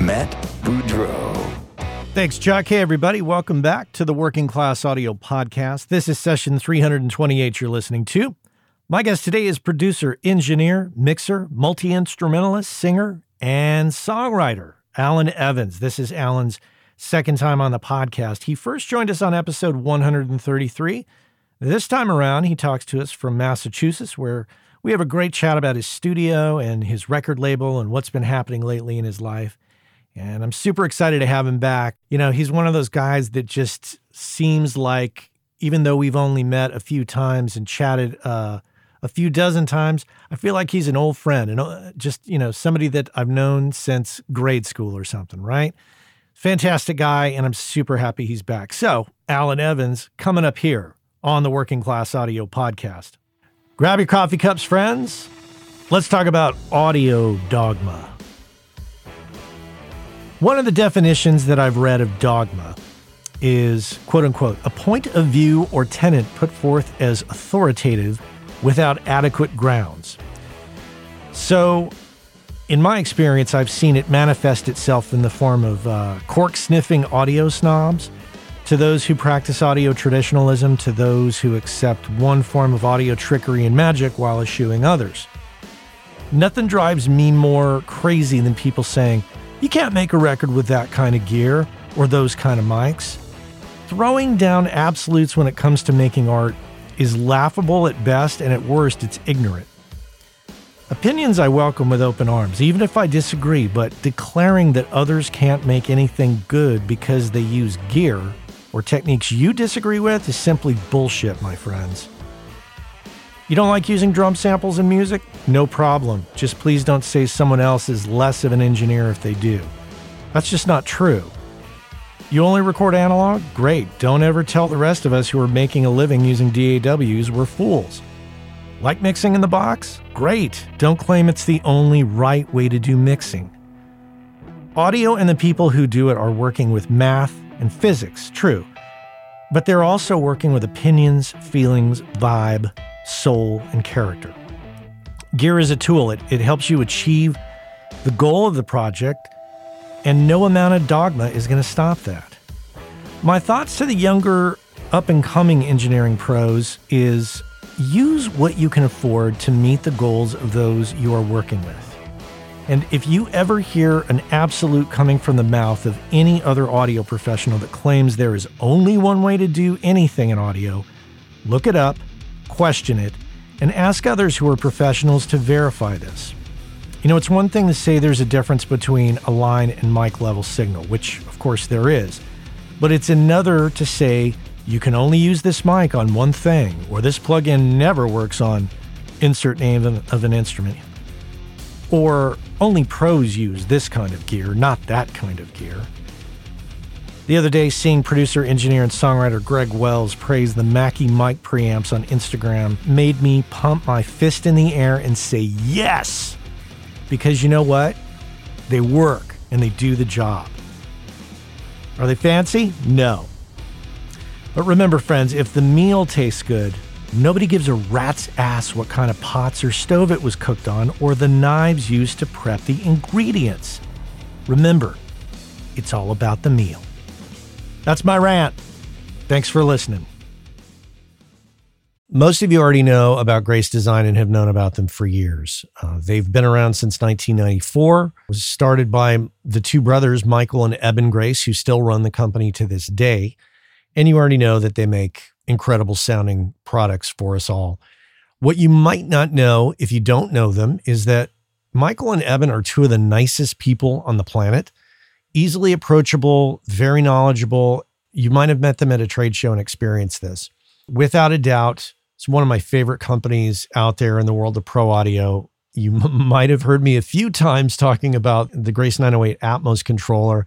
Matt Boudreau. Thanks, Chuck. Hey, everybody. Welcome back to the Working Class Audio Podcast. This is session 328 you're listening to. My guest today is producer, engineer, mixer, multi instrumentalist, singer, and songwriter, Alan Evans. This is Alan's second time on the podcast. He first joined us on episode 133. This time around, he talks to us from Massachusetts, where we have a great chat about his studio and his record label and what's been happening lately in his life. And I'm super excited to have him back. You know, he's one of those guys that just seems like, even though we've only met a few times and chatted uh, a few dozen times, I feel like he's an old friend and just, you know, somebody that I've known since grade school or something, right? Fantastic guy, and I'm super happy he's back. So, Alan Evans coming up here on the Working Class Audio Podcast. Grab your coffee cups, friends. Let's talk about audio dogma. One of the definitions that I've read of dogma is, quote unquote, a point of view or tenet put forth as authoritative without adequate grounds. So, in my experience, I've seen it manifest itself in the form of uh, cork sniffing audio snobs, to those who practice audio traditionalism, to those who accept one form of audio trickery and magic while eschewing others. Nothing drives me more crazy than people saying, you can't make a record with that kind of gear or those kind of mics. Throwing down absolutes when it comes to making art is laughable at best, and at worst, it's ignorant. Opinions I welcome with open arms, even if I disagree, but declaring that others can't make anything good because they use gear or techniques you disagree with is simply bullshit, my friends. You don't like using drum samples in music? No problem. Just please don't say someone else is less of an engineer if they do. That's just not true. You only record analog? Great. Don't ever tell the rest of us who are making a living using DAWs we're fools. Like mixing in the box? Great. Don't claim it's the only right way to do mixing. Audio and the people who do it are working with math and physics, true. But they're also working with opinions, feelings, vibe, soul, and character. Gear is a tool, it, it helps you achieve the goal of the project, and no amount of dogma is going to stop that. My thoughts to the younger, up and coming engineering pros is use what you can afford to meet the goals of those you are working with. And if you ever hear an absolute coming from the mouth of any other audio professional that claims there is only one way to do anything in audio, look it up, question it, and ask others who are professionals to verify this. You know, it's one thing to say there's a difference between a line and mic level signal, which of course there is, but it's another to say you can only use this mic on one thing, or this plugin never works on insert name of an instrument. Or only pros use this kind of gear, not that kind of gear. The other day, seeing producer, engineer, and songwriter Greg Wells praise the Mackie mic preamps on Instagram made me pump my fist in the air and say yes! Because you know what? They work and they do the job. Are they fancy? No. But remember, friends, if the meal tastes good, nobody gives a rat's ass what kind of pots or stove it was cooked on or the knives used to prep the ingredients. Remember, it's all about the meal. That's my rant. Thanks for listening. Most of you already know about Grace Design and have known about them for years. Uh, they've been around since 1994. It was started by the two brothers, Michael and Eben Grace, who still run the company to this day. And you already know that they make incredible sounding products for us all. What you might not know if you don't know them is that Michael and Eben are two of the nicest people on the planet, easily approachable, very knowledgeable. You might have met them at a trade show and experienced this. Without a doubt, it's one of my favorite companies out there in the world of pro audio. You m- might have heard me a few times talking about the Grace 908 Atmos controller.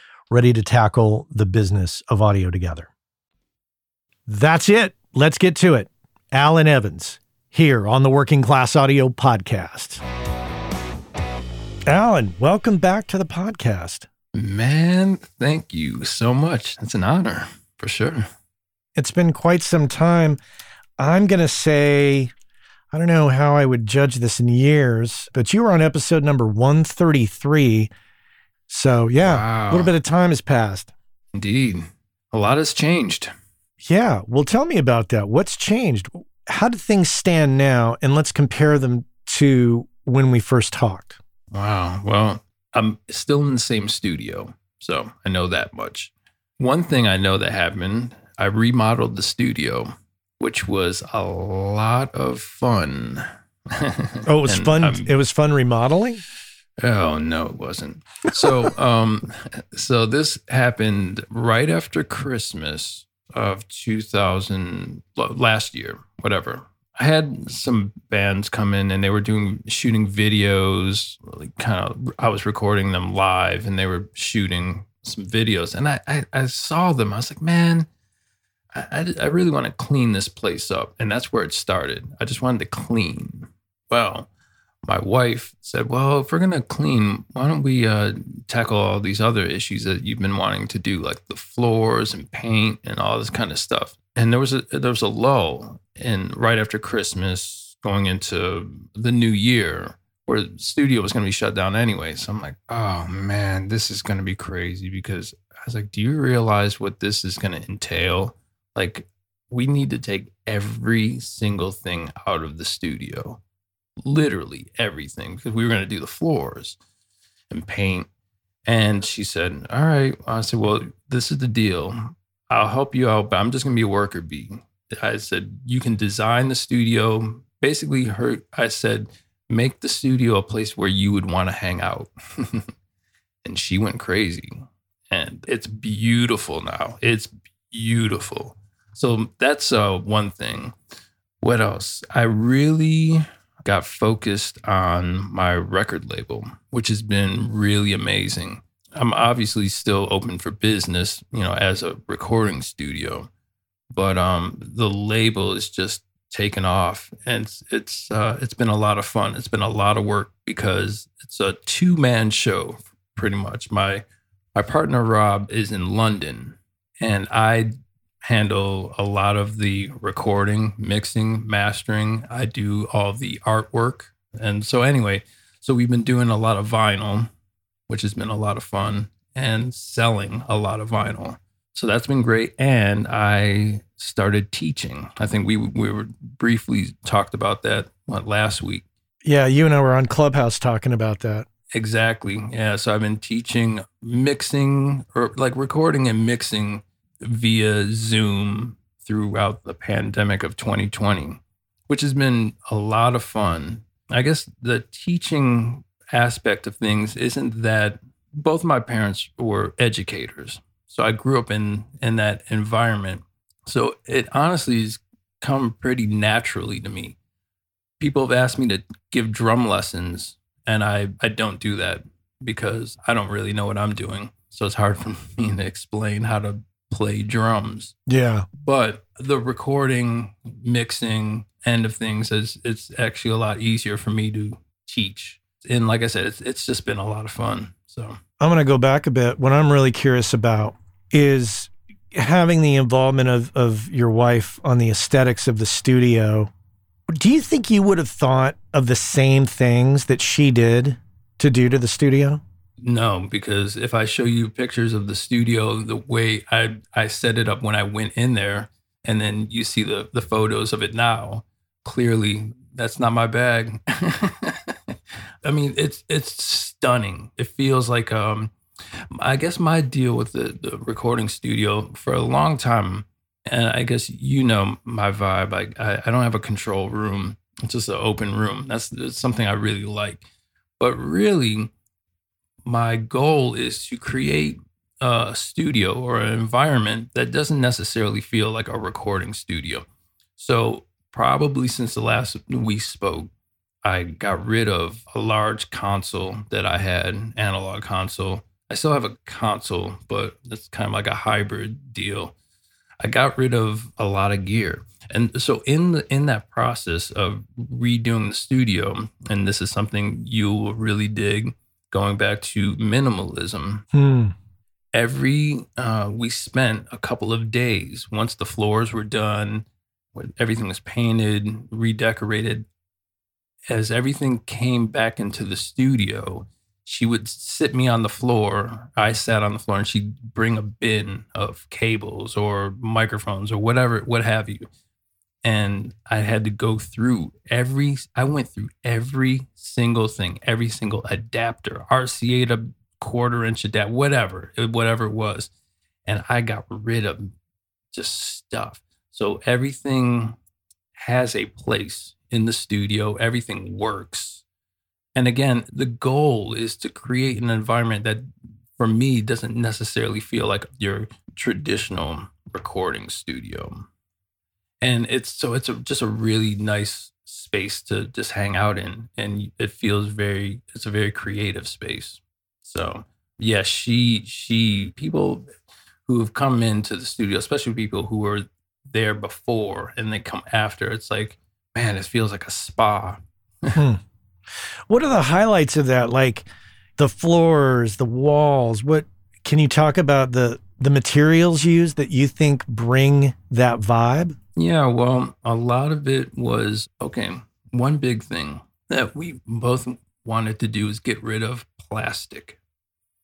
ready to tackle the business of audio together. That's it. Let's get to it. Alan Evans here on the Working Class Audio Podcast. Alan, welcome back to the podcast. Man, thank you so much. It's an honor for sure. It's been quite some time. I'm going to say, I don't know how I would judge this in years, but you were on episode number 133. So, yeah, wow. a little bit of time has passed. Indeed. A lot has changed. Yeah. Well, tell me about that. What's changed? How do things stand now? And let's compare them to when we first talked. Wow. Well, I'm still in the same studio. So I know that much. One thing I know that happened, I remodeled the studio, which was a lot of fun. oh, it was fun. I'm, it was fun remodeling? Oh no, it wasn't. So um so this happened right after Christmas of 2000 last year, whatever. I had some bands come in and they were doing shooting videos, like kind of I was recording them live and they were shooting some videos and I I, I saw them. I was like, man, I, I, I really want to clean this place up. And that's where it started. I just wanted to clean. Well, my wife said, Well, if we're to clean, why don't we uh, tackle all these other issues that you've been wanting to do, like the floors and paint and all this kind of stuff? And there was a there was a lull and right after Christmas, going into the new year, where the studio was to be shut down anyway. So I'm like, oh man, this is to be crazy because I was like, do you realize what this is to entail? Like, we need to take every single thing out of the studio literally everything because we were going to do the floors and paint. And she said, All right. I said, Well, this is the deal. I'll help you out, but I'm just going to be a worker bee. I said, You can design the studio. Basically, her, I said, Make the studio a place where you would want to hang out. and she went crazy. And it's beautiful now. It's beautiful. So that's uh, one thing. What else? I really got focused on my record label, which has been really amazing. I'm obviously still open for business, you know, as a recording studio, but um, the label is just taken off, and it's it's, uh, it's been a lot of fun. It's been a lot of work because it's a two man show, pretty much. My my partner Rob is in London, and I handle a lot of the recording, mixing, mastering. I do all the artwork, and so anyway, so we've been doing a lot of vinyl, which has been a lot of fun, and selling a lot of vinyl. So that's been great. And I started teaching. I think we we were briefly talked about that what, last week. Yeah, you and I were on Clubhouse talking about that. Exactly. Yeah. So I've been teaching mixing or like recording and mixing via Zoom throughout the pandemic of 2020, which has been a lot of fun. I guess the teaching aspect of things isn't that both my parents were educators. So I grew up in in that environment. So it honestly has come pretty naturally to me. People have asked me to give drum lessons and I I don't do that because I don't really know what I'm doing. So it's hard for me to explain how to play drums. Yeah. But the recording, mixing end of things is it's actually a lot easier for me to teach. And like I said, it's it's just been a lot of fun. So I'm going to go back a bit. What I'm really curious about is having the involvement of of your wife on the aesthetics of the studio. Do you think you would have thought of the same things that she did to do to the studio? No, because if I show you pictures of the studio, the way I I set it up when I went in there, and then you see the the photos of it now, clearly that's not my bag. I mean, it's it's stunning. It feels like um, I guess my deal with the the recording studio for a long time, and I guess you know my vibe. I I, I don't have a control room. It's just an open room. That's, that's something I really like. But really my goal is to create a studio or an environment that doesn't necessarily feel like a recording studio. So, probably since the last we spoke, I got rid of a large console that I had, analog console. I still have a console, but it's kind of like a hybrid deal. I got rid of a lot of gear. And so in the in that process of redoing the studio, and this is something you will really dig, going back to minimalism. Hmm. Every uh, we spent a couple of days once the floors were done, when everything was painted, redecorated. As everything came back into the studio, she would sit me on the floor. I sat on the floor, and she'd bring a bin of cables or microphones or whatever, what have you and I had to go through every I went through every single thing, every single adapter, RCA to quarter inch adapter, whatever, whatever it was. And I got rid of just stuff. So everything has a place in the studio, everything works. And again, the goal is to create an environment that for me doesn't necessarily feel like your traditional recording studio and it's so it's a, just a really nice space to just hang out in. And it feels very it's a very creative space. So yeah she she people who have come into the studio especially people who were there before and they come after it's like man it feels like a spa. Hmm. what are the highlights of that? Like the floors the walls what can you talk about the the materials used that you think bring that vibe yeah, well, a lot of it was okay. One big thing that we both wanted to do is get rid of plastic,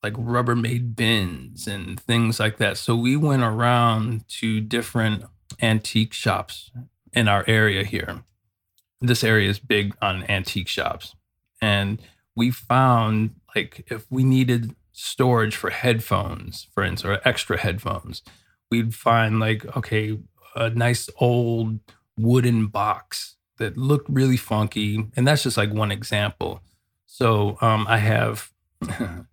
like Rubbermaid bins and things like that. So we went around to different antique shops in our area here. This area is big on antique shops. And we found like if we needed storage for headphones, for instance, or extra headphones, we'd find like, okay, a nice old wooden box that looked really funky. And that's just like one example. So um, I have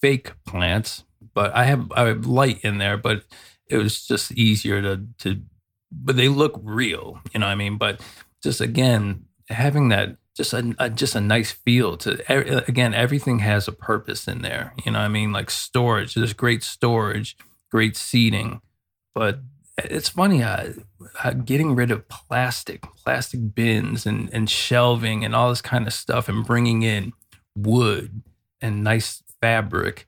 fake plants, but I have I have light in there, but it was just easier to to but they look real, you know what I mean? But just again, having that just a, a, just a nice feel to again everything has a purpose in there you know i mean like storage there's great storage great seating but it's funny uh, uh, getting rid of plastic, plastic bins and, and shelving and all this kind of stuff and bringing in wood and nice fabric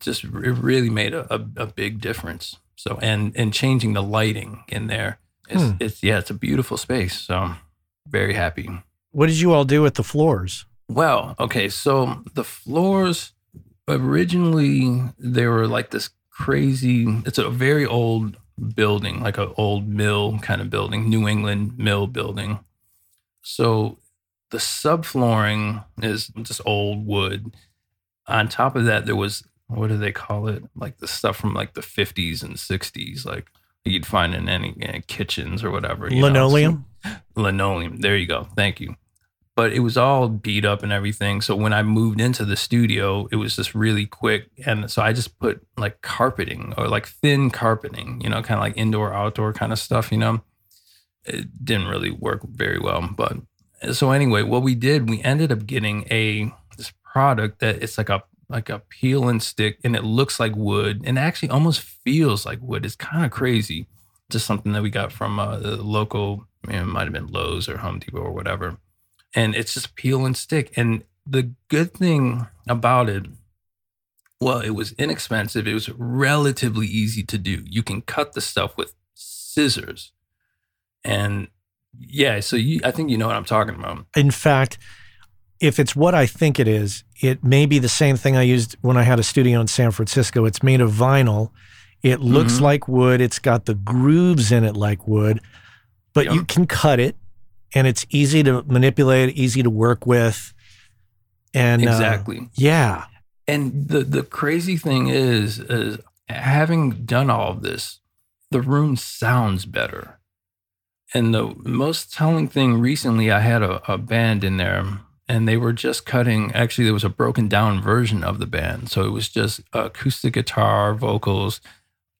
just it really made a, a, a big difference. So, and, and changing the lighting in there. It's, hmm. it's, yeah, it's a beautiful space. So very happy. What did you all do with the floors? Well, okay. So the floors originally, they were like this crazy, it's a very old building, like an old mill kind of building, New England mill building. So the subflooring is just old wood. On top of that, there was what do they call it? Like the stuff from like the 50s and 60s, like you'd find in any, kitchens or whatever. Linoleum? Know? Linoleum. There you go. Thank you. But it was all beat up and everything. So when I moved into the studio, it was just really quick. And so I just put like carpeting or like thin carpeting, you know, kind of like indoor, outdoor kind of stuff, you know. It didn't really work very well. But so anyway, what we did, we ended up getting a this product that it's like a like a peel and stick, and it looks like wood, and actually almost feels like wood. It's kind of crazy. Just something that we got from uh, the local, it might have been Lowe's or Home Depot or whatever, and it's just peel and stick. And the good thing about it, well, it was inexpensive. It was relatively easy to do. You can cut the stuff with scissors, and yeah, so you, I think you know what I'm talking about. In fact, if it's what I think it is, it may be the same thing I used when I had a studio in San Francisco. It's made of vinyl. It looks mm-hmm. like wood. It's got the grooves in it like wood, but yep. you can cut it and it's easy to manipulate, easy to work with. And uh, exactly. Uh, yeah. And the the crazy thing is is having done all of this, the room sounds better. And the most telling thing recently, I had a, a band in there and they were just cutting actually there was a broken down version of the band so it was just acoustic guitar vocals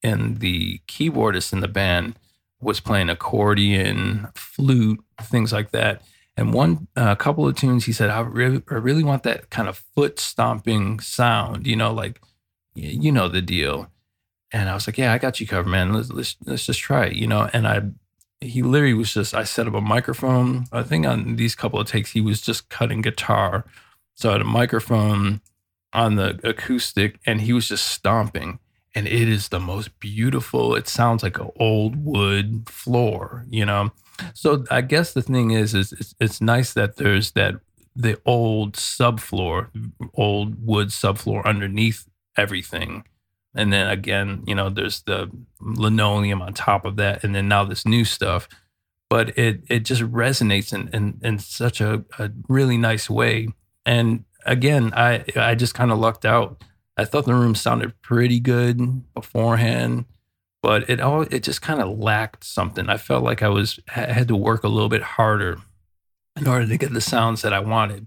and the keyboardist in the band was playing accordion flute things like that and one a uh, couple of tunes he said I, re- I really want that kind of foot stomping sound you know like you know the deal and i was like yeah i got you covered man let's let's, let's just try it you know and i he literally was just I set up a microphone. I think on these couple of takes he was just cutting guitar. So I had a microphone on the acoustic and he was just stomping. And it is the most beautiful. It sounds like an old wood floor, you know. So I guess the thing is, is it's, it's nice that there's that the old subfloor, old wood subfloor underneath everything and then again, you know, there's the linoleum on top of that, and then now this new stuff. But it it just resonates in in, in such a, a really nice way. And again, I I just kind of lucked out. I thought the room sounded pretty good beforehand, but it all it just kind of lacked something. I felt like I was had to work a little bit harder in order to get the sounds that I wanted.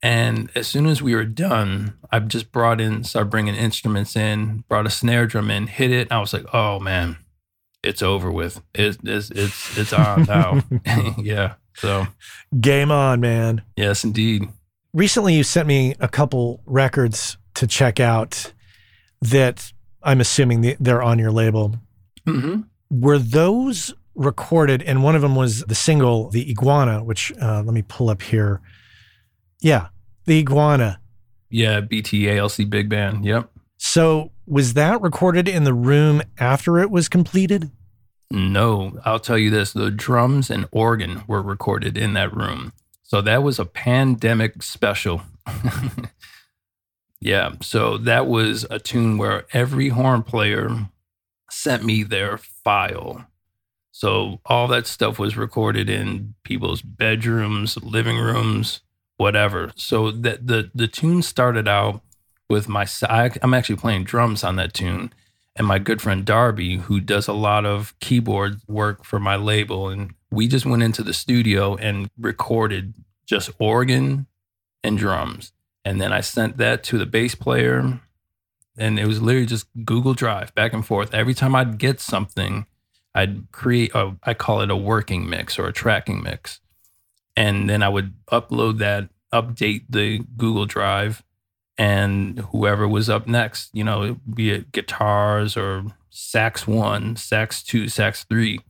And as soon as we were done, I just brought in, started bringing instruments in, brought a snare drum in, hit it. I was like, oh man, it's over with. It's it's it's, it's on now. yeah. So game on, man. Yes, indeed. Recently, you sent me a couple records to check out that I'm assuming they're on your label. Mm-hmm. Were those recorded? And one of them was the single, The Iguana, which uh, let me pull up here. Yeah, the iguana. Yeah, BTALC Big Band. Yep. So was that recorded in the room after it was completed? No, I'll tell you this the drums and organ were recorded in that room. So that was a pandemic special. yeah, so that was a tune where every horn player sent me their file. So all that stuff was recorded in people's bedrooms, living rooms, whatever. So that the the tune started out with my I, I'm actually playing drums on that tune, and my good friend Darby, who does a lot of keyboard work for my label, and we just went into the studio and recorded just organ and drums, and then I sent that to the bass player, and it was literally just Google Drive back and forth. Every time I'd get something, I'd create a I call it a working mix or a tracking mix and then I would upload that, update the Google Drive, and whoever was up next, you know, be it guitars or sax one, sax two, sax three.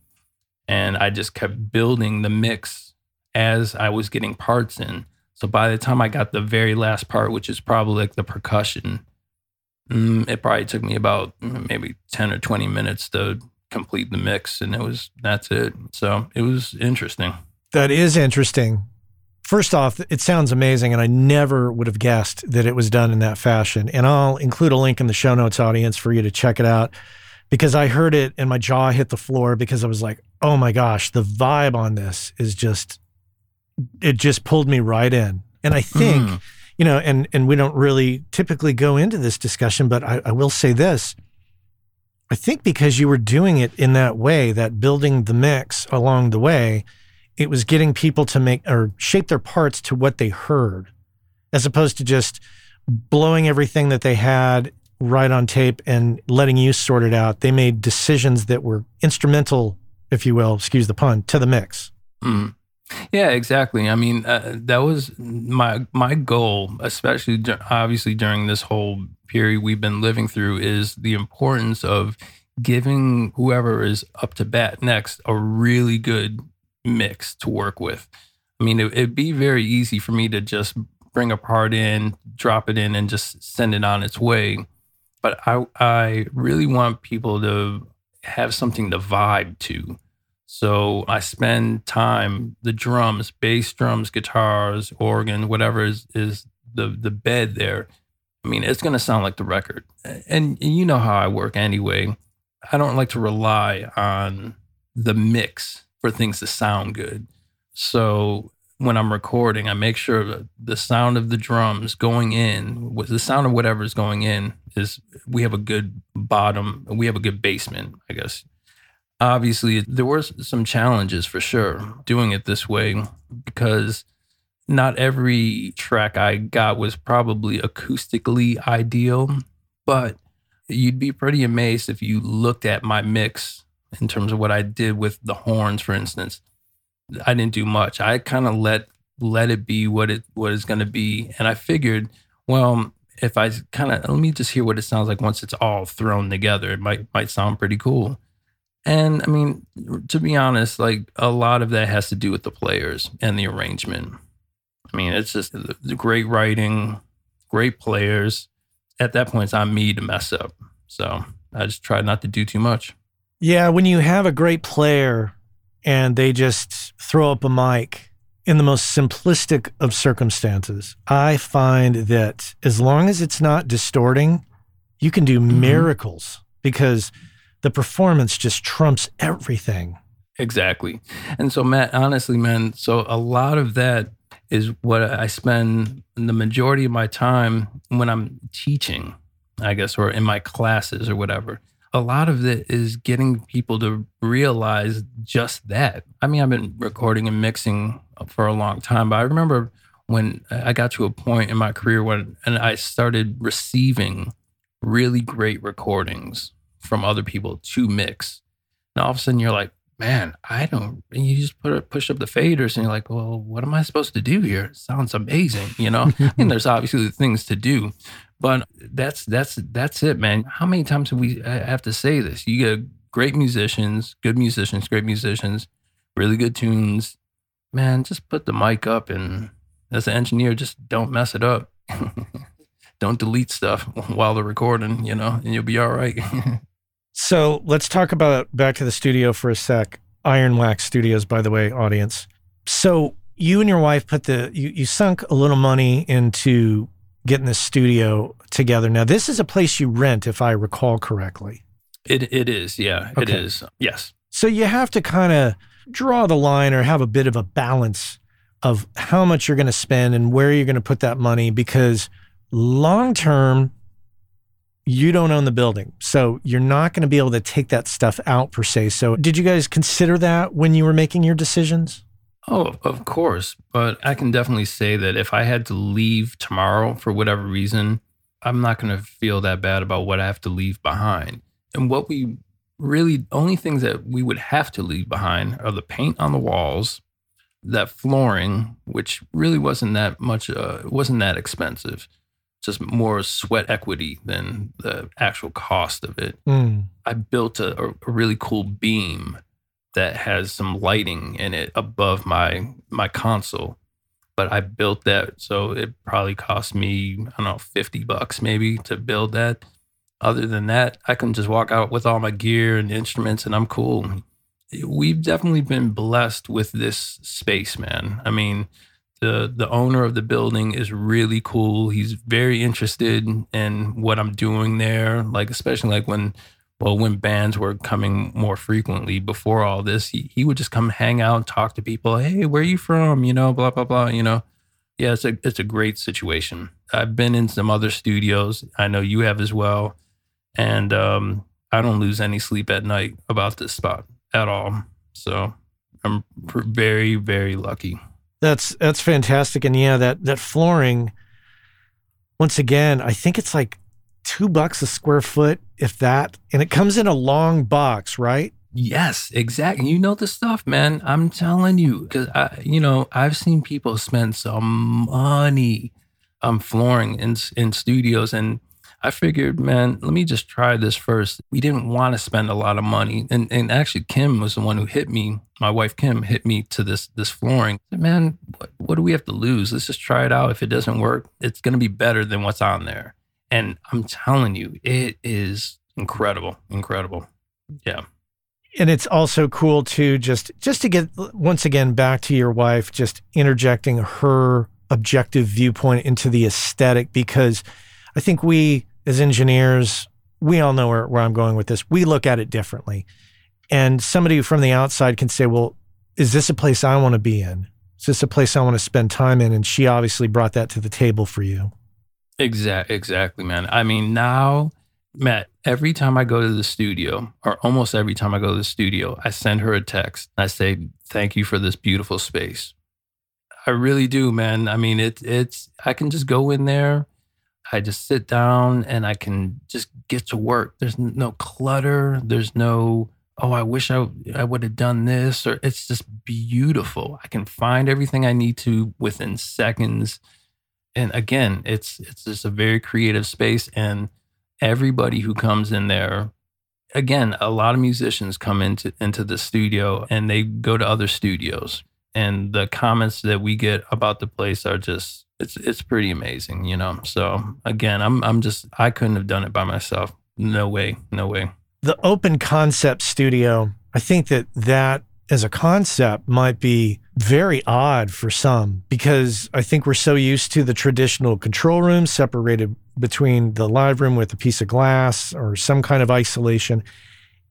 And I just kept building the mix as I was getting parts in. So by the time I got the very last part, which is probably like the percussion, mm, it probably took me about mm, maybe 10 or 20 minutes to complete the mix. And it was, that's it. So it was interesting. That is interesting. First off, it sounds amazing, and I never would have guessed that it was done in that fashion. And I'll include a link in the show notes, audience, for you to check it out because I heard it and my jaw hit the floor because I was like, oh my gosh, the vibe on this is just, it just pulled me right in. And I think, mm. You know, and, and we don't really typically go into this discussion, but I, I will say this. I think because you were doing it in that way, that building the mix along the way, it was getting people to make or shape their parts to what they heard, as opposed to just blowing everything that they had right on tape and letting you sort it out. They made decisions that were instrumental, if you will, excuse the pun, to the mix. Mm. Yeah, exactly. I mean, uh, that was my my goal, especially obviously during this whole period we've been living through, is the importance of giving whoever is up to bat next a really good mix to work with. I mean, it, it'd be very easy for me to just bring a part in, drop it in, and just send it on its way. But I, I really want people to have something to vibe to. So I spend time, the drums, bass drums, guitars, organ, whatever is, is the, the bed there. I mean, it's going to sound like the record. And, you know how I work anyway. I don't like to rely on the mix for things to sound good. So when I'm recording, I make sure that the sound of the drums going in, with the sound of whatever is going in, is we have a good bottom, we have a good basement, I guess. Obviously, there were some challenges for sure doing it this way because not every track I got was probably acoustically ideal, but you'd be pretty amazed if you looked at my mix in terms of what I did with the horns, for instance. I didn't do much. I kind of let let it be what it what it's going to be, and I figured, well, if I kind of let me just hear what it sounds like once it's all thrown together, it might might sound pretty cool. And I mean, to be honest, like a lot of that has to do with the players and the arrangement. I mean, it's just the, the great writing, great players. At that point, it's on me to mess up. So I just try not to do too much. Yeah, when you have a great player and they just throw up a mic in the most simplistic of circumstances, I find that as long as it's not distorting, you can do mm-hmm. miracles because the performance just trumps everything. Exactly. And so, Matt, honestly, man, so a lot of that is what I spend the majority of my time when I'm teaching, I guess, or in my classes or whatever a lot of it is getting people to realize just that. I mean, I've been recording and mixing for a long time, but I remember when I got to a point in my career when and I started receiving really great recordings from other people to mix. And all of a sudden you're like, man, I don't, and you just put push up the faders and you're like, well, what am I supposed to do here? It sounds amazing. You know, and there's obviously things to do, but that's that's that's it, man. How many times have we have to say this? You get great musicians, good musicians, great musicians, really good tunes. Man, just put the mic up and as an engineer, just don't mess it up. don't delete stuff while they're recording, you know, and you'll be all right. So let's talk about back to the studio for a sec. Iron Wax Studios, by the way, audience. So you and your wife put the you, you sunk a little money into getting this studio together. Now, this is a place you rent, if I recall correctly. It it is, yeah, okay. it is. Yes. So you have to kind of draw the line or have a bit of a balance of how much you're going to spend and where you're going to put that money because long term you don't own the building. So you're not going to be able to take that stuff out per se. So did you guys consider that when you were making your decisions? Oh, of course. But I can definitely say that if I had to leave tomorrow for whatever reason, I'm not going to feel that bad about what I have to leave behind. And what we really, only things that we would have to leave behind are the paint on the walls, that flooring, which really wasn't that much, uh, wasn't that expensive. Just more sweat equity than the actual cost of it. Mm. I built a, a, really cool beam that has some lighting in it above my my console. But I built that, so it probably cost me I don't know fifty bucks maybe to build that. Other than that, I can just walk out with all my gear and instruments, and I'm cool. We've definitely been blessed with this space, man. I mean, the the owner of the building is really cool. He's very interested in what I'm doing there, like especially like when well when bands were coming more frequently before all this, he, he would just come hang out and talk to people. Hey, where are you from? You know, blah blah blah. You know, yeah, it's a it's a great situation. I've been in some other studios. I know you have as well, and um, I don't lose any sleep at night about this spot at all. So I'm very very lucky. That's that's fantastic, and yeah, that that flooring. Once again, I think it's like two bucks a square foot, if that, and it comes in a long box, right? Yes, exactly. You know the stuff, man. I'm telling you, because I, you know, I've seen people spend some money on flooring in in studios, and I figured, man, let me just try this first. We didn't want to spend a lot of money, and and actually, Kim was the one who hit me. My wife Kim hit me to this this flooring. Said, man, what, what do we have to lose? Let's just try it out. If it doesn't work, it's to be better than what's on there. And I'm telling you, it is incredible, incredible. Yeah. and it's also cool to just just to get once again back to your wife just interjecting her objective viewpoint into the aesthetic because i think we as engineers we all know where, where i'm going with this we look at it differently and somebody from the outside can say well is this a place i want to be in is this a place i want to spend time in and she obviously brought that to the table for you Exactly, exactly, man. I mean, now, Matt, every time I go to the studio, or almost every time I go to the studio, I send her a text. I say, "Thank you for this beautiful space." I really do, man. I mean, it, it's. I can just go in there. I just sit down and I can just get to work. There's no clutter. There's no, oh, I wish I I would have done this. Or it's just beautiful. I can find everything I need to within seconds and again it's it's just a very creative space and everybody who comes in there again a lot of musicians come into into the studio and they go to other studios and the comments that we get about the place are just it's it's pretty amazing you know? So again i'm i'm just i couldn't have done it by myself. No way no way. The open concept studio, I think that that as a concept might be very odd for some because I think we're so used to the traditional control room separated between the live room with a piece of glass or some kind of isolation.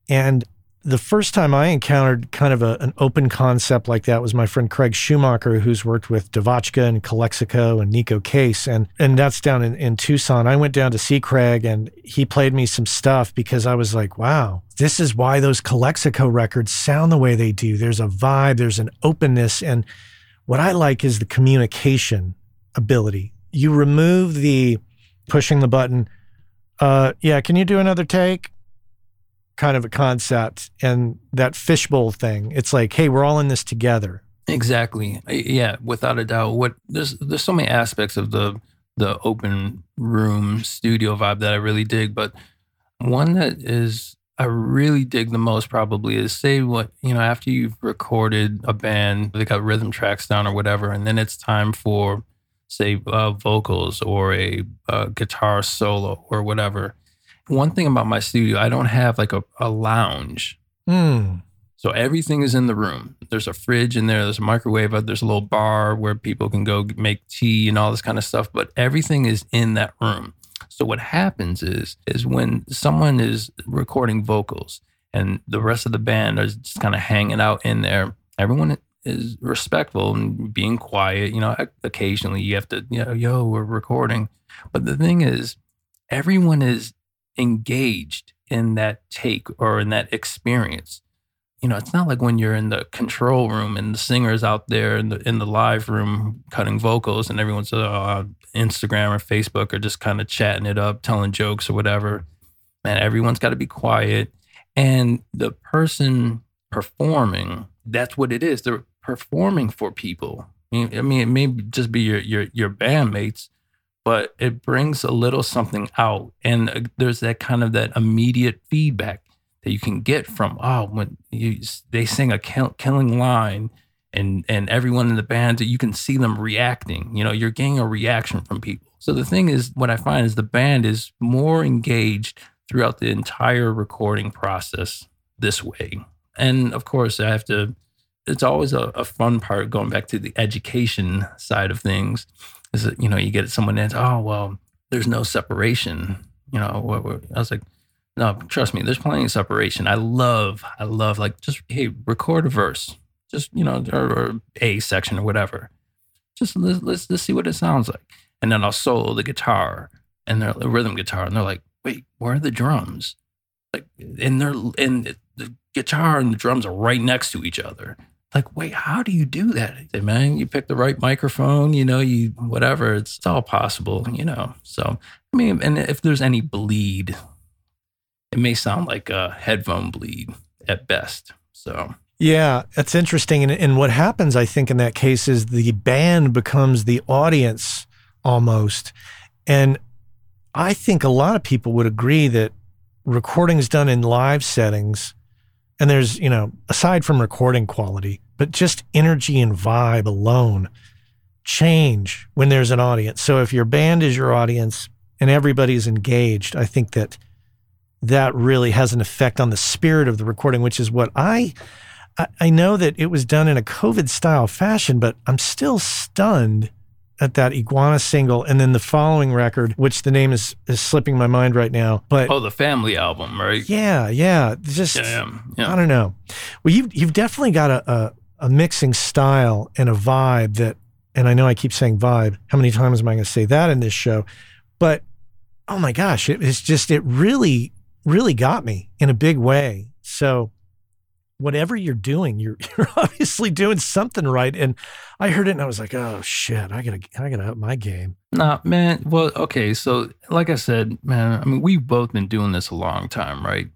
And the first time I encountered kind of a, an open concept like that was my friend Craig Schumacher, who's worked with Devotchka and Calexico and Neko Case. And, and that's down in, in Tucson. I went down to see Craig and he played me some stuff because I was like, wow, this is why those Calexico records sound the way they do. There's a vibe, there's an openness. And what I like is the communication ability. You remove the pushing the button. Uh, yeah, can you do another take? Kind of a concept and that fishbowl thing. It's like, hey, we're all in this together. Exactly. Yeah, without a doubt. What there's there's so many aspects of the the open room studio vibe that I really dig, but one that is I really dig the most probably is say what you know after you've recorded a band, they got rhythm tracks down or whatever, and then it's time for say uh, vocals or a, a guitar solo or whatever. One thing about my studio, I don't have like a, a lounge. Hmm. So everything is in the room. There's a fridge in there. There's a microwave. uh, There's a little bar where people can go make tea and all this kind of stuff. But everything is in that room. So what happens is is when someone is recording vocals and the rest of the band is just kind of hanging out in there, everyone is respectful and being quiet. You know, occasionally you have to, you know, yo, we're recording. But the thing is, everyone is engaged in that take or in that experience you know, it's not like when you're in the control room and the singer's out there in the in the live room cutting vocals and everyone's uh, Instagram or Facebook or just kind of chatting it up, telling jokes or whatever. Man, everyone's got to be quiet, and the person performing, that's what it is. They're performing for people. I mean, I mean, it may just be your your your bandmates, but it brings a little something out. And uh, there's that kind of that immediate feedback that you can get from, oh, when you, they sing a kill, killing line and, and everyone in the band, you can see them reacting. You know, you're getting a reaction from people. So the thing is, what I find is the band is more engaged throughout the entire recording process this way. And of course, I have to, it's always a, a fun part going back to the education side of things is that, you know, you get someone that's, oh, well, there's no separation. You know, I was like, no, trust me, there's plenty of separation. I love, I love like just, hey, record a verse, just, you know, or, or a section or whatever. Just let's, let's, let's see what it sounds like. And then I'll solo the guitar and the rhythm guitar. And they're like, wait, where are the drums? Like, and they're, and the guitar and the drums are right next to each other like, wait, how do you do that? Say, man, you pick the right microphone, you know, you whatever, it's, it's all possible, you know. So, I mean, and if there's any bleed, it may sound like a headphone bleed at best. So, yeah, that's interesting. And, and what happens, I think, in that case is the band becomes the audience almost. And I think a lot of people would agree that recordings done in live settings and there's, you know, aside from recording quality, but just energy and vibe alone change when there's an audience. So if your band is your audience and everybody's engaged, I think that that really has an effect on the spirit of the recording, which is what I I know that it was done in a COVID style fashion, but I'm still stunned at that iguana single and then the following record which the name is is slipping my mind right now but oh the family album right? Yeah yeah just yeah, yeah. i don't know. Well you've, you've definitely got a, a, a mixing style and a vibe that and i know i keep saying vibe. How many times am i going to say that in this show? But oh my gosh it, it's just it really really got me in a big way. So whatever you're doing, you're you're obviously doing something right. And I heard it and I was like, oh shit, I gotta I gotta up my game. Nah, man. Well, okay. So like I said, man, I mean, we've both been doing this a long time, right?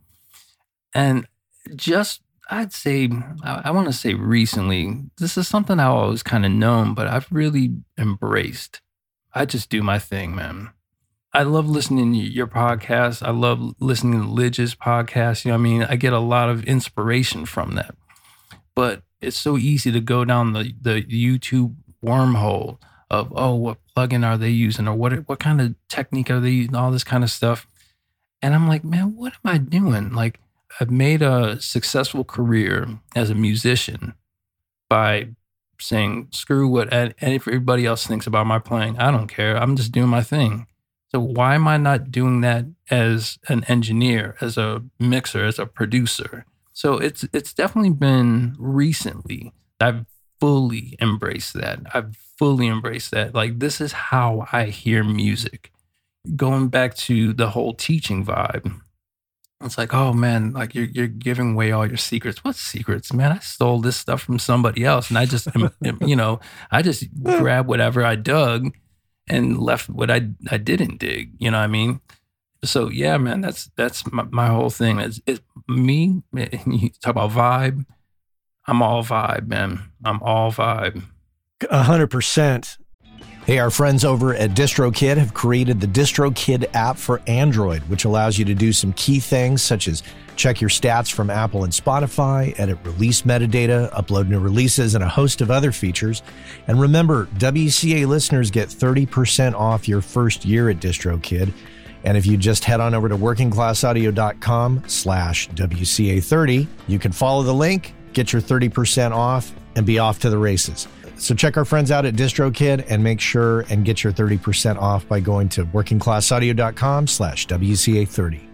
And just I'd say I, I want to say recently, this is something I always kind of known, but I've really embraced. I just do my thing, man. I love listening to your podcast. I love listening to Lij's podcast. You know, I mean, I get a lot of inspiration from that. But it's so easy to go down the the YouTube wormhole of oh, what plugin are they using or what what kind of technique are they using, all this kind of stuff. And I'm like, man, what am I doing? Like, I've made a successful career as a musician by saying, screw what everybody else thinks about my playing. I don't care. I'm just doing my thing. So why am I not doing that as an engineer, as a mixer, as a producer? So it's it's definitely been recently I've fully embraced that. I've fully embraced that. Like this is how I hear music. Going back to the whole teaching vibe. It's like, oh man, like you're you're giving away all your secrets. What secrets, man? I stole this stuff from somebody else, and I just, you know, I just grab whatever I dug and left what I I didn't dig. You know what I mean? So yeah, man, that's that's my, my whole thing. It's, it, me. You talk about vibe. I'm all vibe, man. I'm all vibe. A hundred percent. Hey, our friends over at DistroKid have created the DistroKid app for Android, which allows you to do some key things such as check your stats from Apple and Spotify, edit release metadata, upload new releases, and a host of other features. And remember, WCA listeners get 30% off your first year at DistroKid. And if you just head on over to workingclassaudio.com slash WCA30, you can follow the link, get your 30% off, and be off to the races. So check our friends out at DistroKid and make sure and get your 30% off by going to workingclassaudio.com slash WCA30.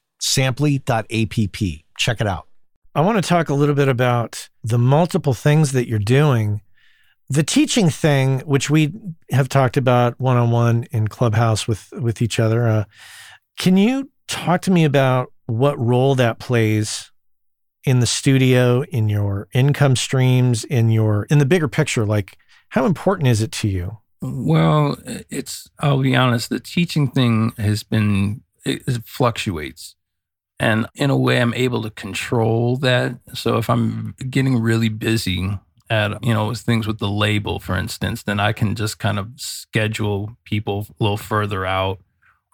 Samply.app. Check it out. I want to talk a little bit about the multiple things that you're doing. The teaching thing, which we have talked about one on one in Clubhouse with, with each other, uh, can you talk to me about what role that plays in the studio, in your income streams, in your in the bigger picture? Like, how important is it to you? Well, it's I'll be honest. The teaching thing has been it, it fluctuates, and in a way, I'm able to control that. So if I'm getting really busy at you know things with the label, for instance, then I can just kind of schedule people a little further out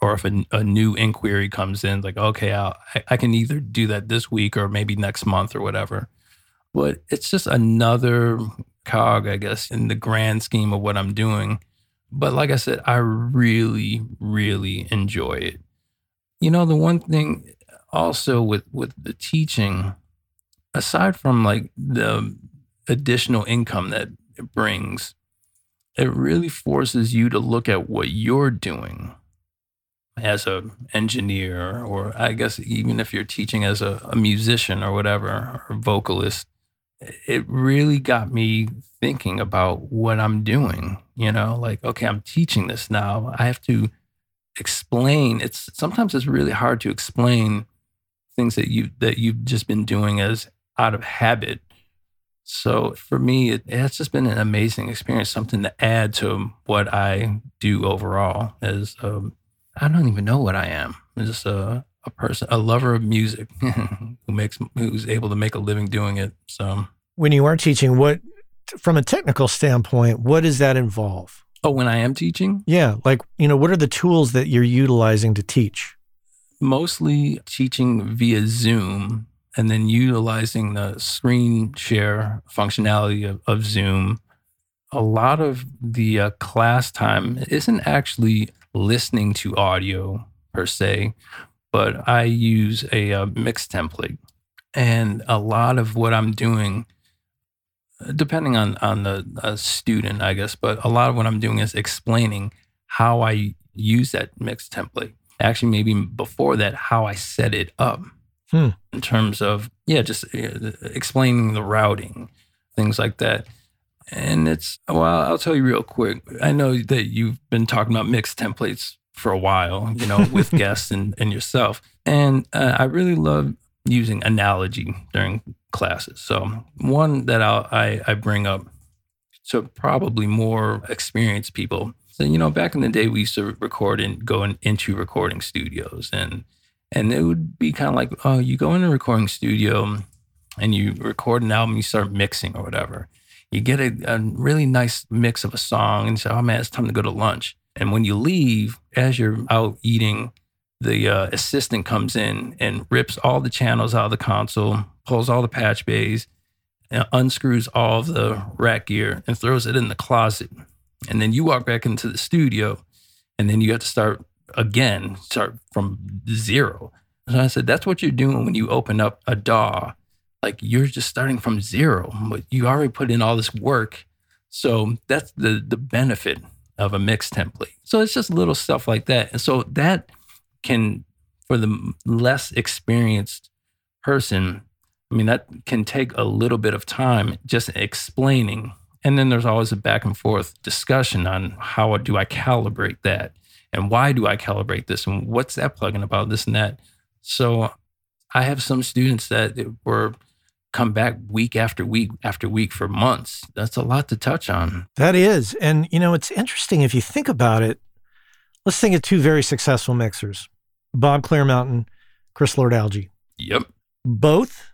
or if a, a, new inquiry comes in, like, okay, I'll, I can either do that this week or maybe next month or whatever. But it's just another cog, I guess, in the grand scheme of what I'm doing. But like I said, I really, really enjoy it. You know, the one thing also with with the teaching, aside from like the additional income that it brings, it really forces you to look at what you're doing as a engineer or i guess even if you're teaching as a, a, musician or whatever or vocalist it really got me thinking about what i'm doing you know? Like okay i'm teaching this now. I have to explain. It's sometimes it's really hard to explain things that you that you've just been doing as out of habit so for me it, it's just been an amazing experience something to add to what i do overall as um, I don't even know what I am. I'm just a, a person, a lover of music who makes, who's able to make a living doing it. So when you are teaching, what, from a technical standpoint, what does that involve? Oh, when I am teaching? Yeah. Like, you know, what are the tools that you're utilizing to teach? Mostly teaching via Zoom and then utilizing the screen share functionality of, of Zoom. A lot of the uh, class time isn't actually listening to audio per se, but I use a, a uh, mix template. And a lot of what I'm doing, depending on, on the uh, student, I guess, but a lot of what I'm doing is explaining how I use that mix template. Actually, maybe before that, how I set it up hmm. in terms of, yeah, just uh, explaining the routing, things like that. And it's, well, I'll tell you real quick. I know that you've been talking about mixed templates for a while, you know, with guests and, and yourself. And uh, I really love using analogy during classes. So, one that I'll, I, I bring up to probably more experienced people. So, you know, back in the day, we used to record and go in, into recording studios. And and it would be kind of like, oh, you go in a recording studio and you record an album, you start mixing or whatever you get a, a really nice mix of a song and say, oh man, it's time to go to lunch. And when you leave, as you're out eating, the uh, assistant comes in and rips all the channels out of the console, pulls all the patch bays, unscrews all the rack gear, and throws it in the closet. And then you walk back into the studio, and then you have to start again, start from zero. So I said, that's what you're doing when you open up a DAW like you're just starting from zero, but you already put in all this work. So that's the the benefit of a mix template. So it's just little stuff like that. And so that can, for the less experienced person, I mean, that can take a little bit of time just explaining. And then there's always a back and forth discussion on how do I calibrate that? And why do I calibrate this? And what's that plugin about this and that? So I have some students that were come back week after week after week for months. That's a lot to touch on. That is. And, you know, it's interesting if you think about it. Let's think of two very successful mixers Bob Clearmountain, Chris Lord Alge. Yep. Both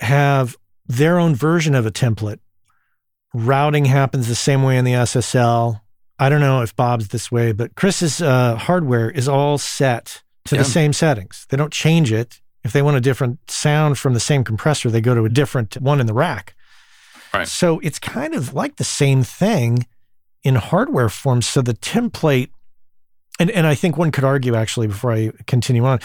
have their own version of a template routing happens the same way in the SSL. I don't know if Bob's this way, but Chris's uh, hardware is all set to Yeah. the same settings. They don't change it. If they want a different sound from the same compressor, they go to a different one in the rack. Right. So it's kind of like the same thing in hardware form. So the template, and, and I think one could argue actually before I continue on,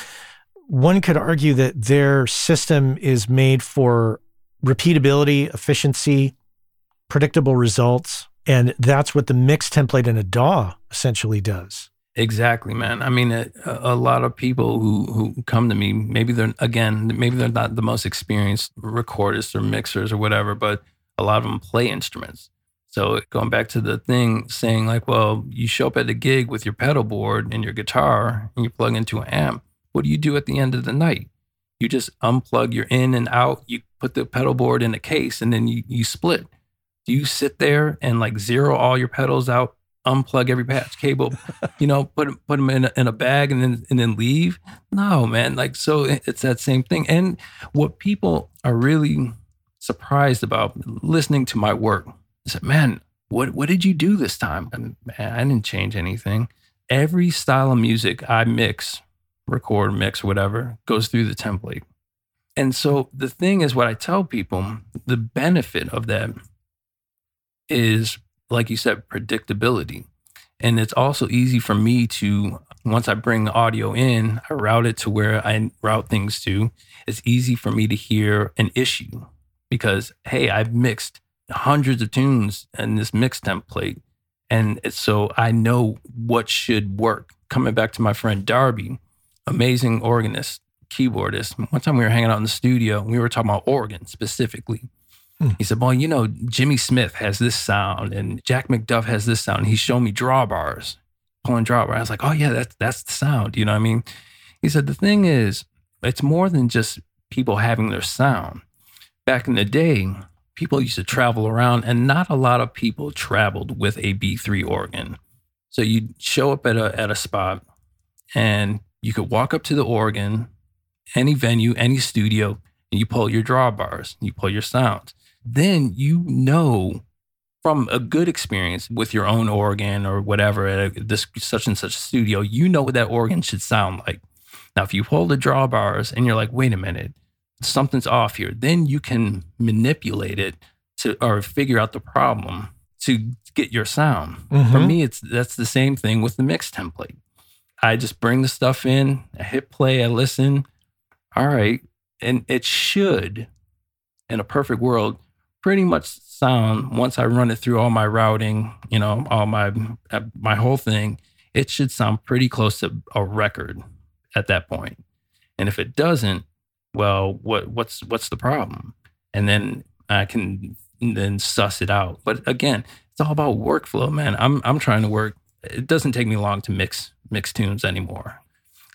one could argue that their system is made for repeatability, efficiency, predictable results. And that's what the mix template in a DAW essentially does. Exactly, man. I mean, a, a lot of people who who come to me, maybe they're again, maybe they're not the most experienced recordists or mixers or whatever, but a lot of them play instruments. So going back to the thing, saying like, well, you show up at a gig with your pedal board and your guitar, and you plug into an amp. What do you do at the end of the night? You just unplug your in and out. You put the pedal board in a case, and then you you split. Do you sit there and like zero all your pedals out, unplug every patch cable, you know, put put them in a, in a bag and then and then leave? No, man. Like so, it's that same thing. And what people are really surprised about listening to my work is that, man, what what did you do this time? And, man, I didn't change anything. Every style of music I mix, record, mix, whatever, goes through the template. And so the thing is, what I tell people, the benefit of that is, like you said, predictability. And it's also easy for me to, once I bring the audio in, I route it to where I route things to. It's easy for me to hear an issue because, hey, I've mixed hundreds of tunes in this mix template. And so I know what should work. Coming back to my friend Darby, amazing organist, keyboardist. One time we were hanging out in the studio, and we were talking about organ specifically. Hmm. He said, Well, you know, Jimmy Smith has this sound and Jack McDuff has this sound. He showed me drawbars, pulling drawbars. I was like, Oh, yeah, that's, that's the sound. You know what I mean? He said, The thing is, it's more than just people having their sound. Back in the day, people used to travel around, and not a lot of people traveled with a B3 organ. So you'd show up at a, at a spot and you could walk up to the organ, any venue, any studio, and you pull your drawbars, you pull your sounds. Then you know from a good experience with your own organ or whatever at a, this such and such studio, you know what that organ should sound like. Now, if you pull the drawbars and you're like, wait a minute, something's off here, then you can manipulate it to or figure out the problem to get your sound. For Mhm. me, it's that's the same thing with the mix template. I just bring the stuff in, I hit play, I listen. All right. And it should, in a perfect world, pretty much sound once I run it through all my routing, you know, all my uh, my whole thing, it should sound pretty close to a record at that point. And if it doesn't, well, what what's what's the problem? And then I can then suss it out. But again, it's all about workflow, man. I'm I'm trying to work. It doesn't take me long to mix mix tunes anymore.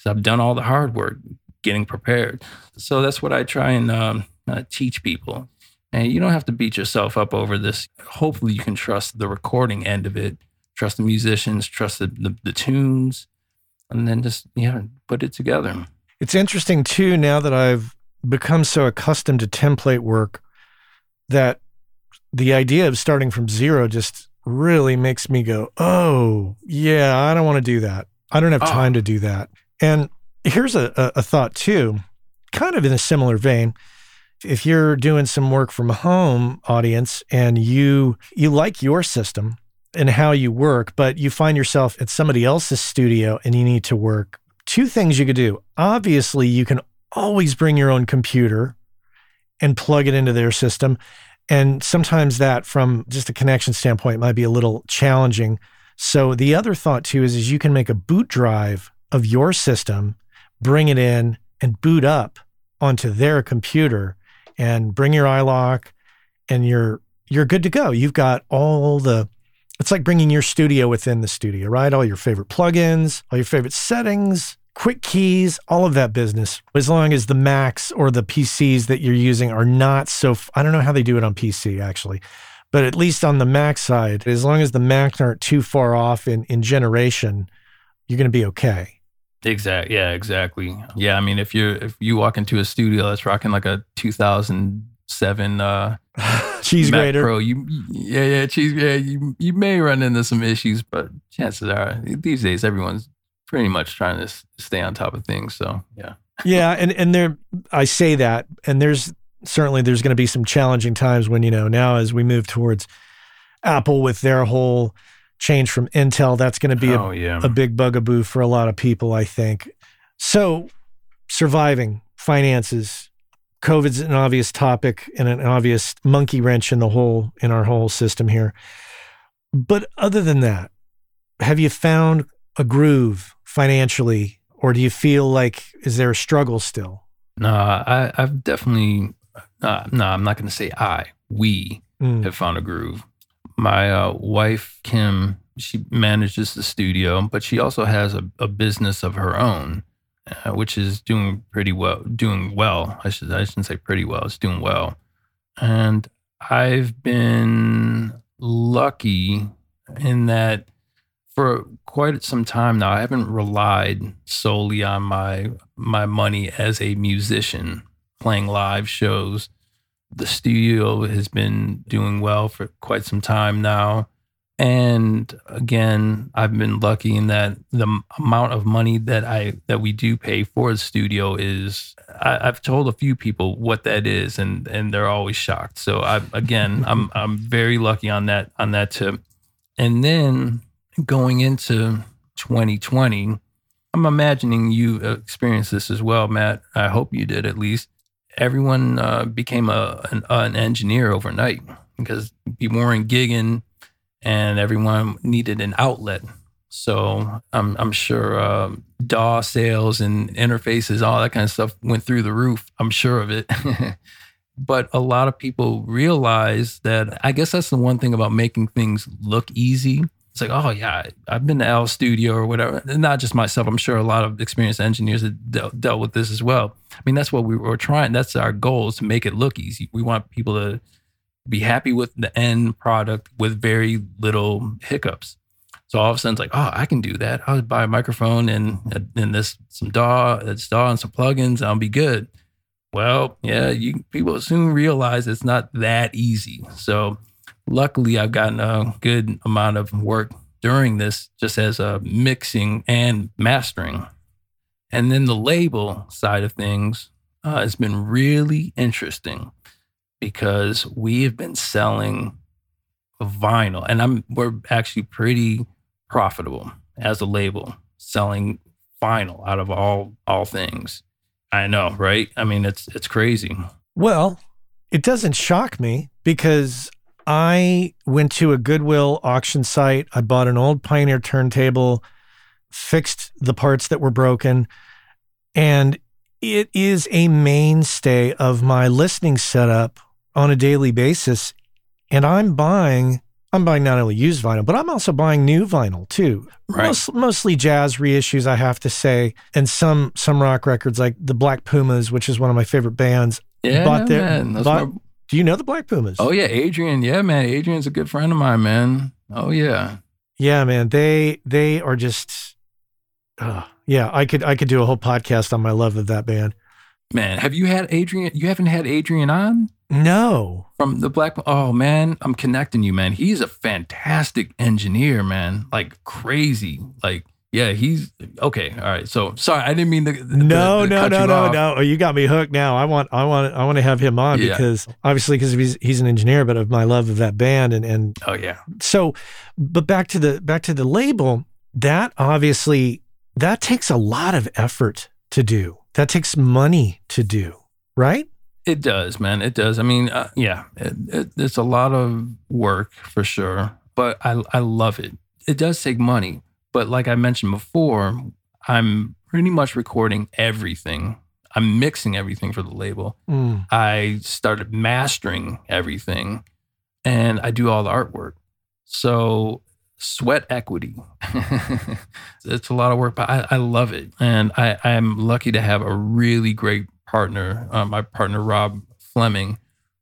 So I've done all the hard work getting prepared. So that's what I try and um, uh, teach people. And you don't have to beat yourself up over this. Hopefully, you can trust the recording end of it, trust the musicians, trust the, the, the tunes, and then just yeah, put it together. It's interesting too, now that I've become so accustomed to template work, that the idea of starting from zero just really makes me go, oh, yeah, I don't want to do that. I don't have Oh. time to do that. And here's a, a, a thought too, kind of in a similar vein. If you're doing some work from home, audience, and you you like your system and how you work, but you find yourself at somebody else's studio and you need to work two things you could do. Obviously, you can always bring your own computer and plug it into their system. And sometimes that, from just a connection standpoint, might be a little challenging. So the other thought too is, is you can make a boot drive of your system, bring it in, and boot up onto their computer, and bring your iLok, and you're you're good to go. You've got all the it's like bringing your studio within the studio, right? All your favorite plugins, all your favorite settings, quick keys, all of that business. As long as the Macs or the PCs that you're using are not so, I don't know how they do it on PC actually, but at least on the Mac side, as long as the Macs aren't too far off in, in generation, you're going to be okay. Exactly. Yeah, exactly. Yeah, I mean, if you're if you walk into a studio that's rocking like a 2007 uh Cheese Mac grater. Pro, you yeah yeah cheese yeah you you may run into some issues, but chances are these days everyone's pretty much trying to s- stay on top of things. So yeah, yeah, and and there I say that, and there's certainly there's going to be some challenging times when you know now as we move towards Apple with their whole change from Intel, that's going to be a, oh yeah, a big bugaboo for a lot of people, I think. So, surviving finances, COVID's an obvious topic and an obvious monkey wrench in the whole in our whole system here. But other than that, have you found a groove financially, or do you feel like is there a struggle still? no, I I've definitely uh, no, I'm not going to say I we Mm. have found a groove. My uh, wife, Kim, she manages the studio, but she also has a, a business of her own, uh, which is doing pretty well. Doing well, I should I shouldn't say pretty well. It's doing well, and I've been lucky in that for quite some time now. I haven't relied solely on my my money as a musician playing live shows the studio has been doing well for quite some time now. And again, I've been lucky in that the amount of money that I that we do pay for the studio is I, I've told a few people what that is, and and they're always shocked. So I again, I'm I'm very lucky on that on that tip. And then going into 2020, I'm imagining you uh, experienced this as well, Matt. I hope you did at least everyone uh, became a an, an engineer overnight because people weren't gigging and everyone needed an outlet. So I'm I'm sure um, DAW sales and interfaces, all that kind of stuff went through the roof. I'm sure of it. but a lot of people realize that I guess that's the one thing about making things look easy. It's like, oh yeah, I've been to L Studio or whatever. And not just myself. I'm sure a lot of experienced engineers have dealt, dealt with this as well. I mean, that's what we were trying. That's our goal is to make it look easy. We want people to be happy with the end product with very little hiccups. So all of a sudden, it's like, oh, I can do that. I'll buy a microphone and and this some DAW, uh, that's DAW and some plugins. I'll be good. Well, yeah, you people soon realize it's not that easy. So luckily, I've gotten a good amount of work during this, just as a mixing and mastering. And then the label side of things uh, has been really interesting because we have been selling vinyl, and I'm we're actually pretty profitable as a label selling vinyl out of all all things. I know, right? I mean, it's it's crazy. Well, it doesn't shock me because I went to a Goodwill auction site. I bought an old Pioneer turntable, fixed the parts that were broken, and it is a mainstay of my listening setup on a daily basis. And I'm buying, I'm buying not only used vinyl, but I'm also buying new vinyl too. Right. Most, mostly jazz reissues, I have to say, and some some rock records like the Black Pumas, which is one of my favorite bands. Yeah, Bought their- man. Bought- Do you know the Black Pumas? oh yeah, Adrian. Yeah, man. Adrian's a good friend of mine, man. Oh yeah. Yeah, man. They they are just uh, yeah, I could I could do a whole podcast on my love of that band. Man, have you had Adrian? You haven't had Adrian on No. from the Black. Oh man, I'm connecting you, man. He's a fantastic engineer, man. Like crazy. Like yeah, he's okay. All right. So sorry, I didn't mean to. No, to no, no, no, no. Oh, you got me hooked now. I want I want I want to have him on Yeah. because obviously because he's he's an engineer, but of my love of that band and and Oh yeah. so but back to the back to the label, that obviously that takes a lot of effort to do. That takes money to do, right? It does, man. It does. I mean, uh, yeah, it, it, it's a lot of work for sure, but I I love it. It does take money, but like I mentioned before, I'm pretty much recording everything. I'm mixing everything for the label. Mm. I started mastering everything, and I do all the artwork. So sweat equity. it's a lot of work, but I, I love it, and I I'm lucky to have a really great partner. Uh, my partner Rob Fleming,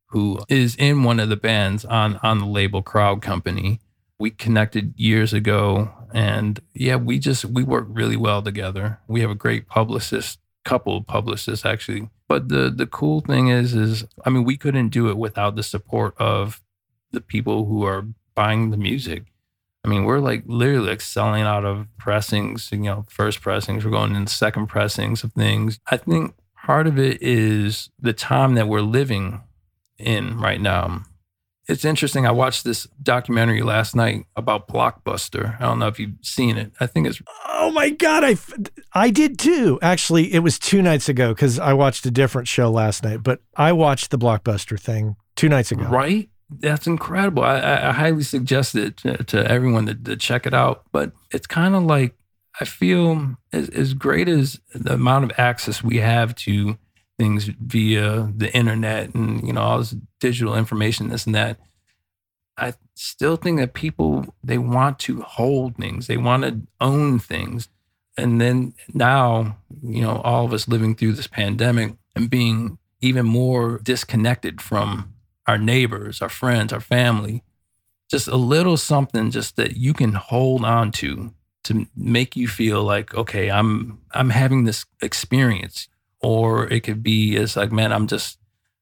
who is in one of the bands on on the label Crowd Company. We connected years ago, and yeah, we just we work really well together. We have a great publicist, couple of publicists actually. But but the the cool thing is, is I mean, we couldn't do it without the support of the people who are buying the music. I mean, we're like literally like selling out of pressings, you know, first pressings. We're going into second pressings of things. I think part of it is the time that we're living in right now. It's interesting. I watched this documentary last night about Blockbuster. I don't know if you've seen it. I think it's Oh my god, I, I did too. Actually, it was two nights ago because I watched a different show last night. But I watched the Blockbuster thing two nights ago. right. That's incredible. I, I, I highly suggest it to, to everyone to, to check it out. But it's kind of like I feel as, as great as the amount of access we have to things via the internet and you know all this digital information, this and that. I still think that people they want to hold things, they want to own things, and then now you know all of us living through this pandemic and being even more disconnected from our neighbors, our friends, our family. Just a little something just that you can hold on to to make you feel like okay, I'm I'm having this experience or it could be it's like man, I'm just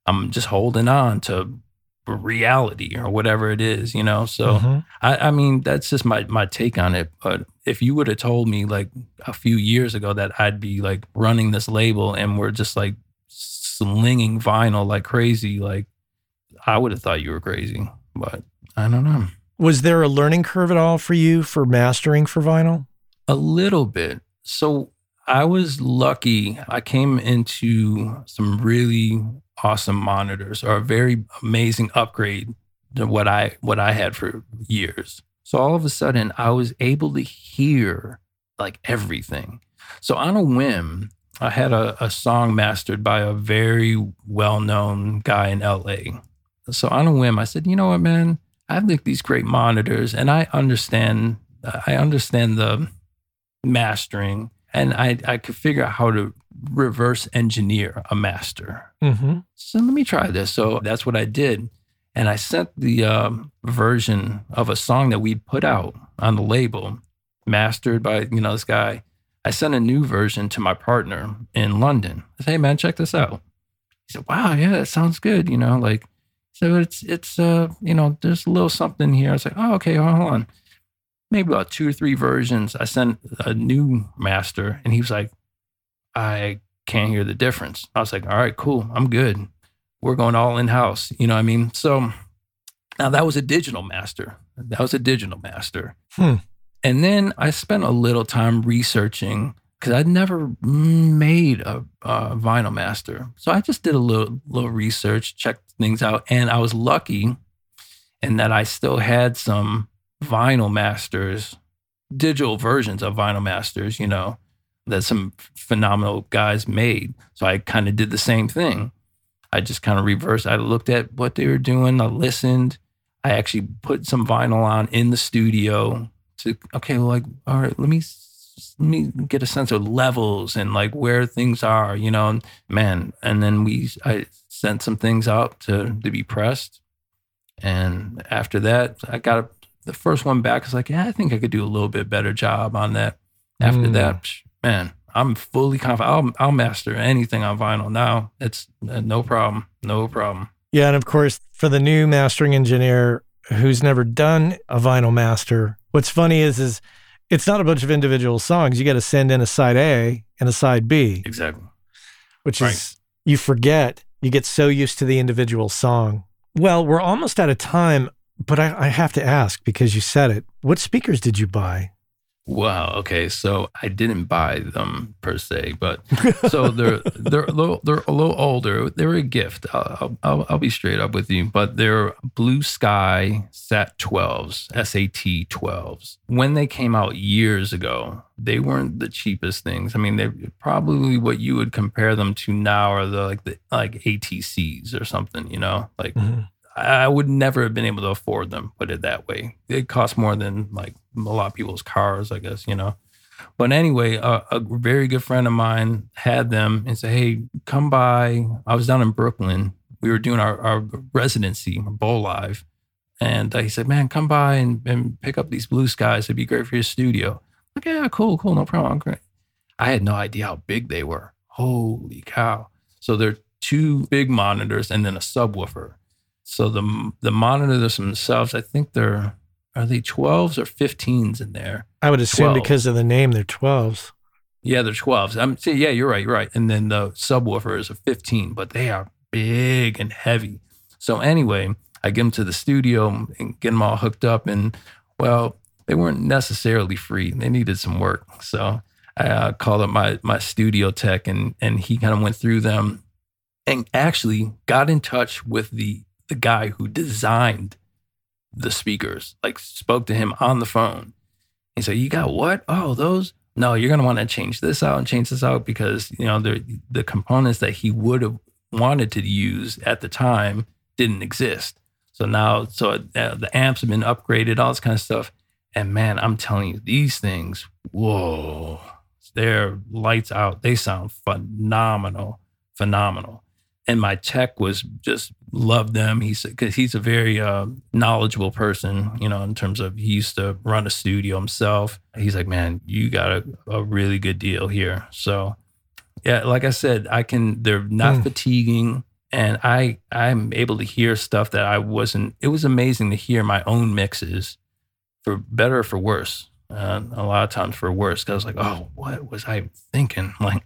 I'm just holding on to reality or whatever it is, you know. So Mhm. I, I mean, that's just my my take on it. But if you would have told me like a few years ago that I'd be like running this label and we're just like slinging vinyl like crazy, like I would have thought you were crazy. But I don't know. Was there a learning curve at all for you for mastering for vinyl? A little bit. So I was lucky. I came into some really awesome monitors or a very amazing upgrade to what I what I had for years. So all of a sudden I was able to hear like everything. So on a whim, I had a, a song mastered by a very well-known guy in LA. So on a whim, I said, you know what, man? I have like these great monitors and I understand I understand the mastering and I, I could figure out how to reverse engineer a master. Mm-hmm. So let me try this. So that's what I did. And I sent the um, version of a song that we put out on the label, mastered by, you know, this guy. I sent a new version to my partner in London. I said, hey man, check this out. He said, wow, yeah, that sounds good. You know, like, so it's, it's, uh, you know, there's a little something here. I was like, oh, okay, hold on maybe about two or three versions. I sent a new master and he was like, I can't hear the difference. I was like, all right, cool. I'm good. We're going all in house. You know what I mean? So now that was a digital master. That was a digital master. Hmm. And then I spent a little time researching because I'd never made a, a vinyl master. So I just did a little, little research, checked things out. And I was lucky in that I still had some vinyl masters, digital versions of vinyl masters, you know, that some phenomenal guys made. So I kind of did the same thing. I just kind of reversed. I looked at what they were doing. I listened. I actually put some vinyl on in the studio to okay, like all right, let me let me get a sense of levels and like where things are, you know, man. And then we I sent some things out to to be pressed. And after that, I got a the first one back is like, yeah, I think I could do a little bit better job on that. After Mm. that, man, I'm fully confident. I'll, I'll master anything on vinyl now. It's uh, no problem. No problem. Yeah, and of course, for the new mastering engineer who's never done a vinyl master, what's funny is is it's not a bunch of individual songs. You got to send in a side A and a side B, Exactly. which Right. is you forget. You get so used to the individual song. Well, we're almost out of time, but I, I have to ask because you said it. What speakers did you buy? Wow. Okay. So I didn't buy them per se, but so they're they're a little, they're a little older. They were a gift. I'll, I'll, I'll be straight up with you, but they're Blue Sky Sat 12s, SAT 12s. When they came out years ago, they weren't the cheapest things. I mean, they're probably what you would compare them to now are the like the like ATCs or something. You know, like Mhm. I would never have been able to afford them, put it that way. It cost more than like a lot of people's cars, I guess, you know. But anyway, a, a very good friend of mine had them and said, Hey, come by. I was down in Brooklyn. We were doing our, our residency, Bowlive. And he said, Man, come by and, and pick up these blue skies. It'd be great for your studio. Like, yeah, cool, cool, no problem. Great. I had no idea how big they were. Holy cow. So they're two big monitors and then a subwoofer. So the the monitors themselves, I think they're are they 12s or 15s in there? I would assume 12. because of the name, they're 12s. Yeah, they're 12s. I'm see, yeah, you're right, you're right. And then the subwoofer is a 15, but they are big and heavy. So anyway, I get them to the studio and get them all hooked up, and well, they weren't necessarily free. They needed some work. So I uh, called up my my studio tech, and and he kind of went through them, and actually got in touch with the the guy who designed the speakers. Like spoke to him on the phone. He said, "You got what? Oh, those." No, you're gonna want to change this out and change this out because you know the the components that he would have wanted to use at the time didn't exist. So now, so uh, the amps have been upgraded, all this kind of stuff. And man, I'm telling you, these things, whoa, they're lights out. They sound phenomenal, phenomenal. And my tech was just loved them. He's because he's a very uh, knowledgeable person, you know, in terms of he used to run a studio himself. He's like, man, you got a, a really good deal here. So, yeah, like I said, I can. They're not Hmm. fatiguing and I I'm able to hear stuff that I wasn't. It was amazing to hear my own mixes, for better or for worse. Uh, a lot of times for worse, because I was like, oh, what was I thinking? Like,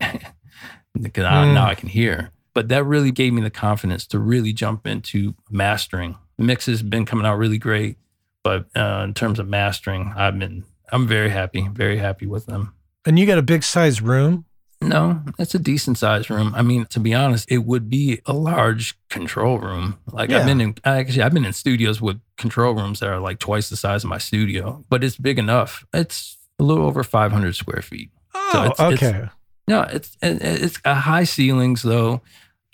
because I, Mm. now I can hear. But that really gave me the confidence to really jump into mastering. Mixes have been coming out really great, but uh, in terms of mastering, I've been I'm very happy, very happy with them. And you got a big size room. No, it's a decent sized room. I mean, to be honest, it would be a large control room. Like Yeah. I've been in actually I've been in studios with control rooms that are like twice the size of my studio, but it's big enough. It's a little over 500 square feet. Oh, it's- it's- okay. No, it's it's a high ceilings though.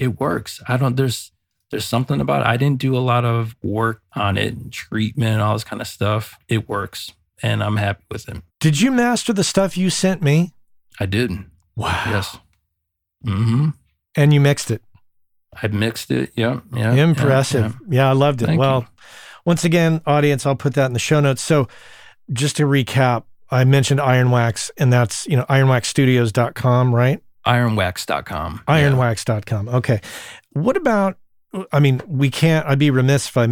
It works. I don't there's there's something about it. I didn't do a lot of work on it, and treatment, and all this kind of stuff. It works, and I'm happy with it. Did you master the stuff you sent me? I did. Wow. Yes. Mm-hmm. And you mixed it. I mixed it. Yeah. Yeah. yeah, Impressive. yeah. Yeah, I loved it. Thank well, you. once again, audience, I'll put that in the show notes. So just to recap, I mentioned Ironwax, and that's, you know, ironwaxstudios.com, right? Ironwax.com. Ironwax.com. Okay. What about, I mean, we can't, I'd be remiss if I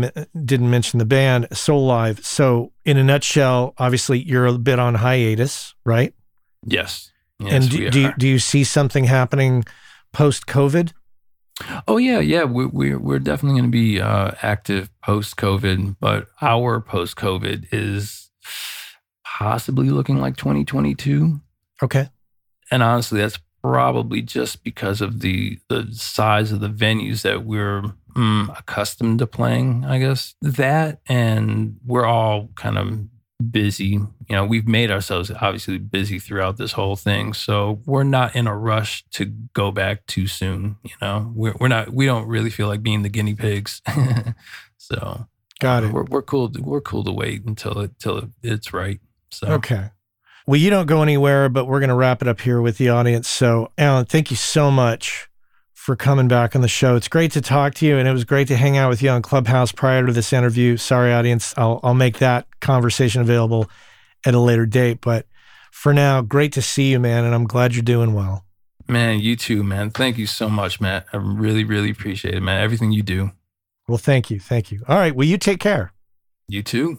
didn't mention the band Soulive. So, in a nutshell, obviously, you're a bit on hiatus, right? Yes. Yes, and do, do, you, do you see something happening post COVID? Oh yeah, yeah. We, we're we're definitely going to be uh, active post COVID, but our post COVID is possibly looking like 2022. Okay. And honestly, that's probably just because of the the size of the venues that we're mm, accustomed to playing. I guess that, and we're all kind of busy. You know, we've made ourselves obviously busy throughout this whole thing, so we're not in a rush to go back too soon. You know, we're we're not. We don't really feel like being the guinea pigs. so Got it. we're we're cool. We're cool to wait until it till it, it's right. So Okay. Well, you don't go anywhere, but we're going to wrap it up here with the audience. So, Alan, thank you so much for coming back on the show. It's great to talk to you, and it was great to hang out with you on Clubhouse prior to this interview. Sorry, audience, I'll I'll make that conversation available at a later date. But for now, great to see you, man, and I'm glad you're doing well. Man, you too, man. Thank you so much, Matt. I really, really appreciate it, man. Everything you do. Well, thank you, thank you. All right, well, you take care. You too.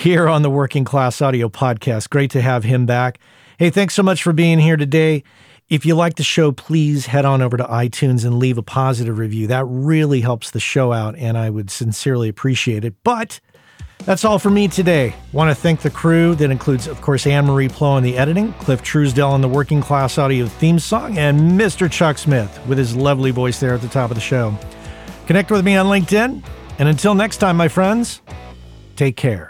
here on the Working Class Audio Podcast. Great to have him back. Hey, thanks so much for being here today. If you like the show, please head on over to iTunes and leave a positive review. That really helps the show out, and I would sincerely appreciate it. But That's all for me today. Want to thank the crew that includes, of course, Anne Marie Plo on the editing, Cliff Truesdell on the working class audio theme song, and Mr. Chuck Smith with his lovely voice there at the top of the show. Connect with me on LinkedIn. And until next time, my friends, take care.